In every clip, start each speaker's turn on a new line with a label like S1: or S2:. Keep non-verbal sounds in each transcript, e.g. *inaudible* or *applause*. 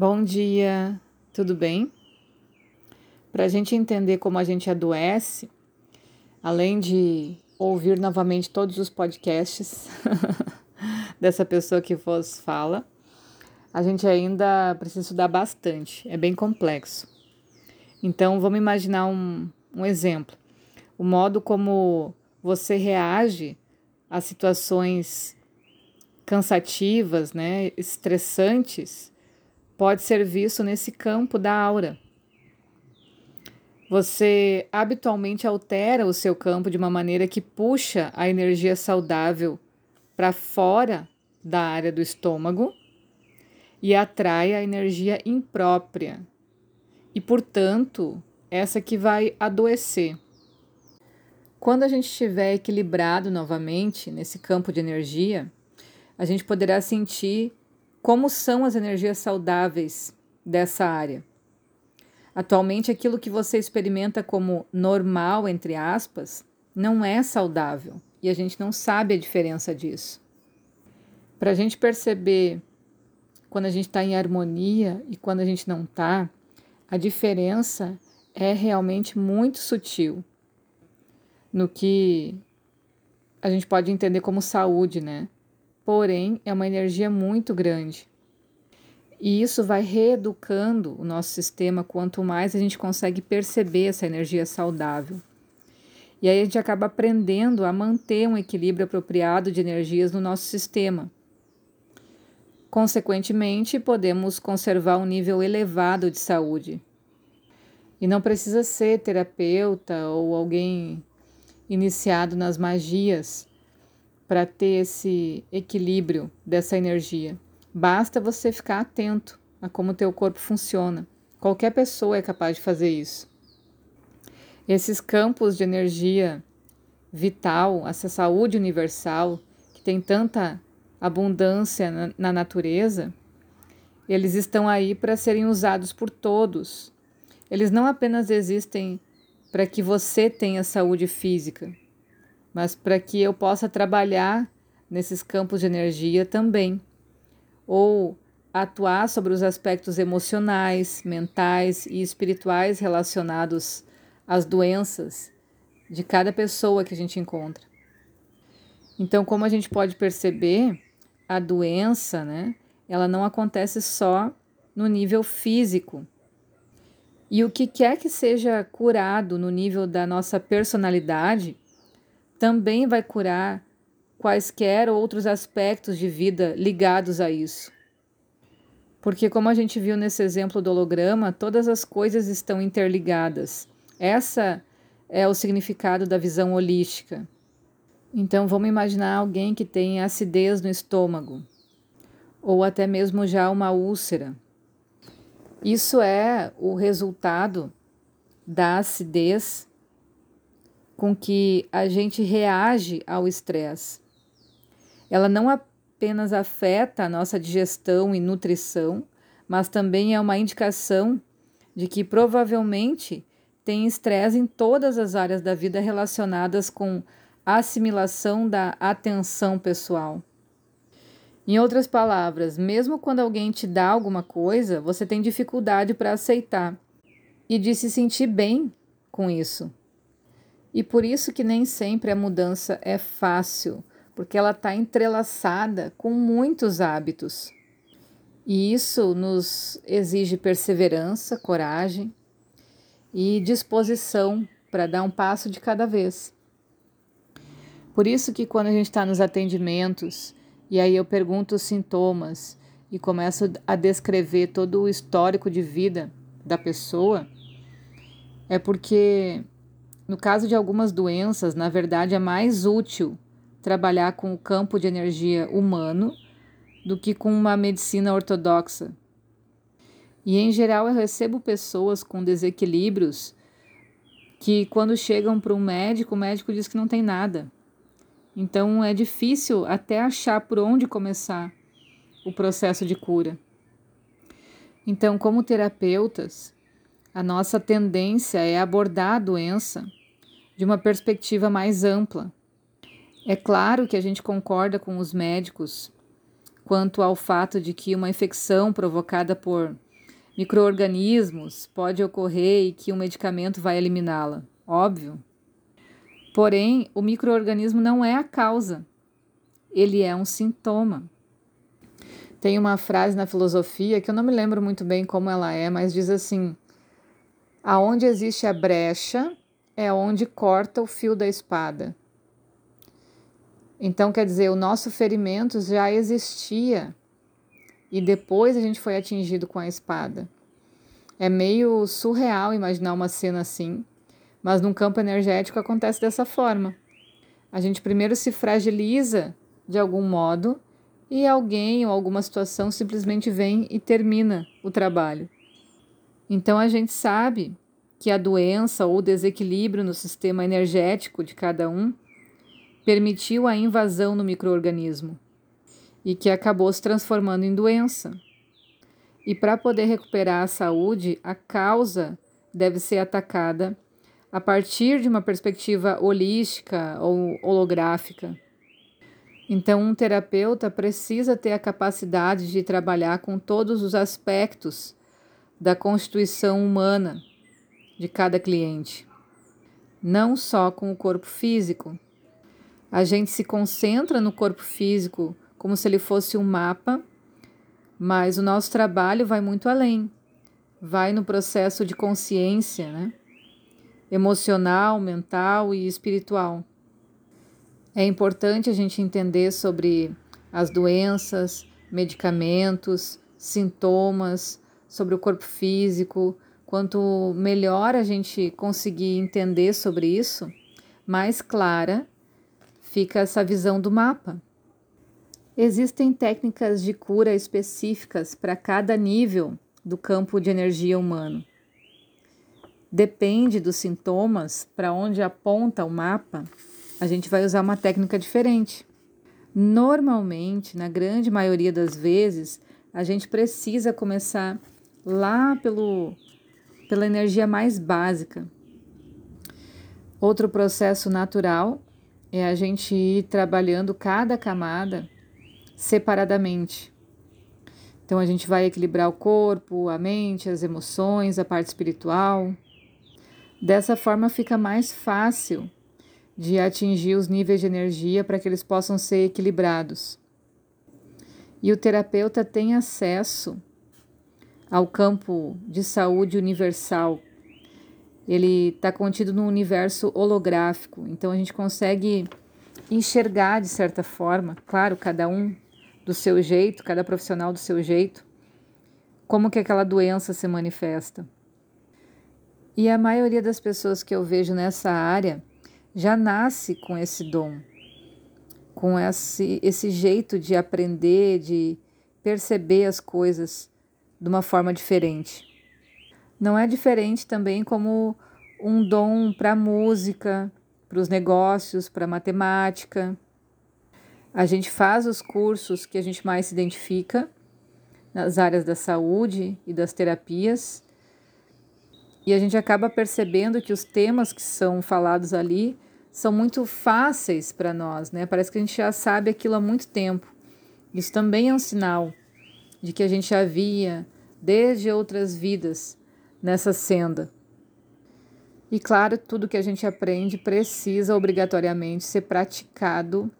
S1: Bom dia, tudo bem? Para a gente entender como a gente adoece, além de ouvir novamente todos os podcasts *laughs* dessa pessoa que vos fala, a gente ainda precisa estudar bastante, é bem complexo. Então, vamos imaginar um, um exemplo: o modo como você reage a situações cansativas, né, estressantes pode ser visto nesse campo da aura. Você habitualmente altera o seu campo de uma maneira que puxa a energia saudável para fora da área do estômago e atrai a energia imprópria. E, portanto, essa que vai adoecer. Quando a gente estiver equilibrado novamente nesse campo de energia, a gente poderá sentir como são as energias saudáveis dessa área. Atualmente, aquilo que você experimenta como normal, entre aspas, não é saudável e a gente não sabe a diferença disso. Para a gente perceber quando a gente está em harmonia e quando a gente não está, a diferença é realmente muito sutil no que a gente pode entender como saúde, né? Porém é uma energia muito grande. E isso vai reeducando o nosso sistema quanto mais a gente consegue perceber essa energia saudável. E aí a gente acaba aprendendo a manter um equilíbrio apropriado de energias no nosso sistema. Consequentemente, podemos conservar um nível elevado de saúde. E não precisa ser terapeuta ou alguém iniciado nas magias para ter esse equilíbrio dessa energia. Basta você ficar atento a como o teu corpo funciona. Qualquer pessoa é capaz de fazer isso. Esses campos de energia vital, essa saúde universal que tem tanta abundância na, na natureza, eles estão aí para serem usados por todos. Eles não apenas existem para que você tenha saúde física, mas para que eu possa trabalhar nesses campos de energia também, ou atuar sobre os aspectos emocionais, mentais e espirituais relacionados às doenças de cada pessoa que a gente encontra. Então, como a gente pode perceber, a doença, né, ela não acontece só no nível físico. E o que quer que seja curado no nível da nossa personalidade, também vai curar quaisquer outros aspectos de vida ligados a isso. Porque, como a gente viu nesse exemplo do holograma, todas as coisas estão interligadas. Essa é o significado da visão holística. Então, vamos imaginar alguém que tem acidez no estômago, ou até mesmo já uma úlcera. Isso é o resultado da acidez com que a gente reage ao estresse. Ela não apenas afeta a nossa digestão e nutrição, mas também é uma indicação de que provavelmente tem estresse em todas as áreas da vida relacionadas com assimilação da atenção pessoal. Em outras palavras, mesmo quando alguém te dá alguma coisa, você tem dificuldade para aceitar e de se sentir bem com isso. E por isso que nem sempre a mudança é fácil, porque ela está entrelaçada com muitos hábitos. E isso nos exige perseverança, coragem e disposição para dar um passo de cada vez. Por isso que quando a gente está nos atendimentos e aí eu pergunto os sintomas e começo a descrever todo o histórico de vida da pessoa, é porque no caso de algumas doenças, na verdade, é mais útil trabalhar com o campo de energia humano do que com uma medicina ortodoxa. E em geral eu recebo pessoas com desequilíbrios que quando chegam para um médico, o médico diz que não tem nada. Então é difícil até achar por onde começar o processo de cura. Então, como terapeutas, a nossa tendência é abordar a doença de uma perspectiva mais ampla. É claro que a gente concorda com os médicos quanto ao fato de que uma infecção provocada por microorganismos pode ocorrer e que um medicamento vai eliminá-la, óbvio. Porém, o microorganismo não é a causa, ele é um sintoma. Tem uma frase na filosofia que eu não me lembro muito bem como ela é, mas diz assim: Aonde existe a brecha é onde corta o fio da espada. Então, quer dizer, o nosso ferimento já existia e depois a gente foi atingido com a espada. É meio surreal imaginar uma cena assim, mas num campo energético acontece dessa forma. A gente primeiro se fragiliza de algum modo e alguém ou alguma situação simplesmente vem e termina o trabalho. Então a gente sabe que a doença ou desequilíbrio no sistema energético de cada um permitiu a invasão no microorganismo e que acabou se transformando em doença. E para poder recuperar a saúde, a causa deve ser atacada a partir de uma perspectiva holística ou holográfica. Então, um terapeuta precisa ter a capacidade de trabalhar com todos os aspectos da constituição humana de cada cliente, não só com o corpo físico. A gente se concentra no corpo físico como se ele fosse um mapa, mas o nosso trabalho vai muito além. Vai no processo de consciência, né? emocional, mental e espiritual. É importante a gente entender sobre as doenças, medicamentos, sintomas, sobre o corpo físico. Quanto melhor a gente conseguir entender sobre isso, mais clara fica essa visão do mapa. Existem técnicas de cura específicas para cada nível do campo de energia humano. Depende dos sintomas para onde aponta o mapa, a gente vai usar uma técnica diferente. Normalmente, na grande maioria das vezes, a gente precisa começar lá pelo, pela energia mais básica. Outro processo natural é a gente ir trabalhando cada camada separadamente. Então a gente vai equilibrar o corpo, a mente, as emoções, a parte espiritual. Dessa forma fica mais fácil de atingir os níveis de energia para que eles possam ser equilibrados. E o terapeuta tem acesso ao campo de saúde universal. Ele está contido no universo holográfico, então a gente consegue enxergar de certa forma, claro, cada um do seu jeito, cada profissional do seu jeito, como que aquela doença se manifesta. E a maioria das pessoas que eu vejo nessa área já nasce com esse dom, com esse, esse jeito de aprender, de perceber as coisas de uma forma diferente. Não é diferente também como um dom para música, para os negócios, para matemática. A gente faz os cursos que a gente mais se identifica nas áreas da saúde e das terapias e a gente acaba percebendo que os temas que são falados ali são muito fáceis para nós, né? Parece que a gente já sabe aquilo há muito tempo. Isso também é um sinal de que a gente havia desde outras vidas nessa senda. E claro, tudo que a gente aprende precisa obrigatoriamente ser praticado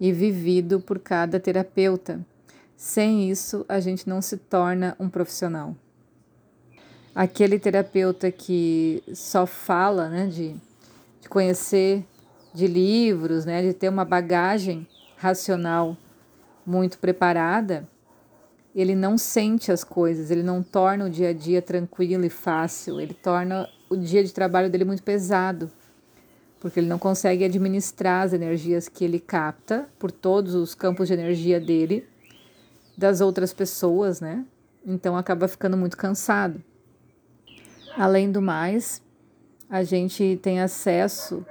S1: e vivido por cada terapeuta. Sem isso, a gente não se torna um profissional aquele terapeuta que só fala, né, de, de conhecer de livros, né, de ter uma bagagem racional muito preparada, ele não sente as coisas, ele não torna o dia a dia tranquilo e fácil, ele torna o dia de trabalho dele muito pesado, porque ele não consegue administrar as energias que ele capta por todos os campos de energia dele, das outras pessoas, né? Então acaba ficando muito cansado. Além do mais, a gente tem acesso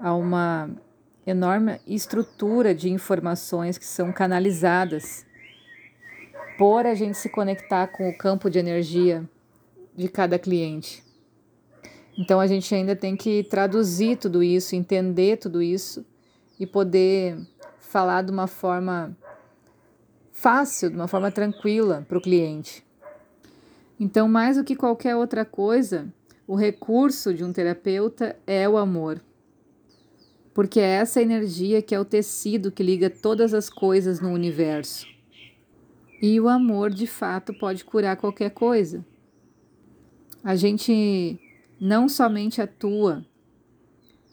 S1: a uma enorme estrutura de informações que são canalizadas por a gente se conectar com o campo de energia de cada cliente. Então a gente ainda tem que traduzir tudo isso, entender tudo isso e poder falar de uma forma fácil, de uma forma tranquila para o cliente. Então, mais do que qualquer outra coisa, o recurso de um terapeuta é o amor. Porque é essa energia que é o tecido que liga todas as coisas no universo. E o amor, de fato, pode curar qualquer coisa. A gente não somente atua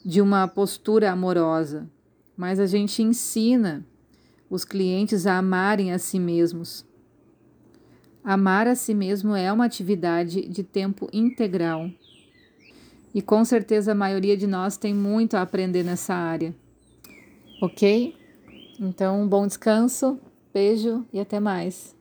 S1: de uma postura amorosa, mas a gente ensina os clientes a amarem a si mesmos. Amar a si mesmo é uma atividade de tempo integral. E com certeza a maioria de nós tem muito a aprender nessa área. Ok? Então, bom descanso, beijo e até mais.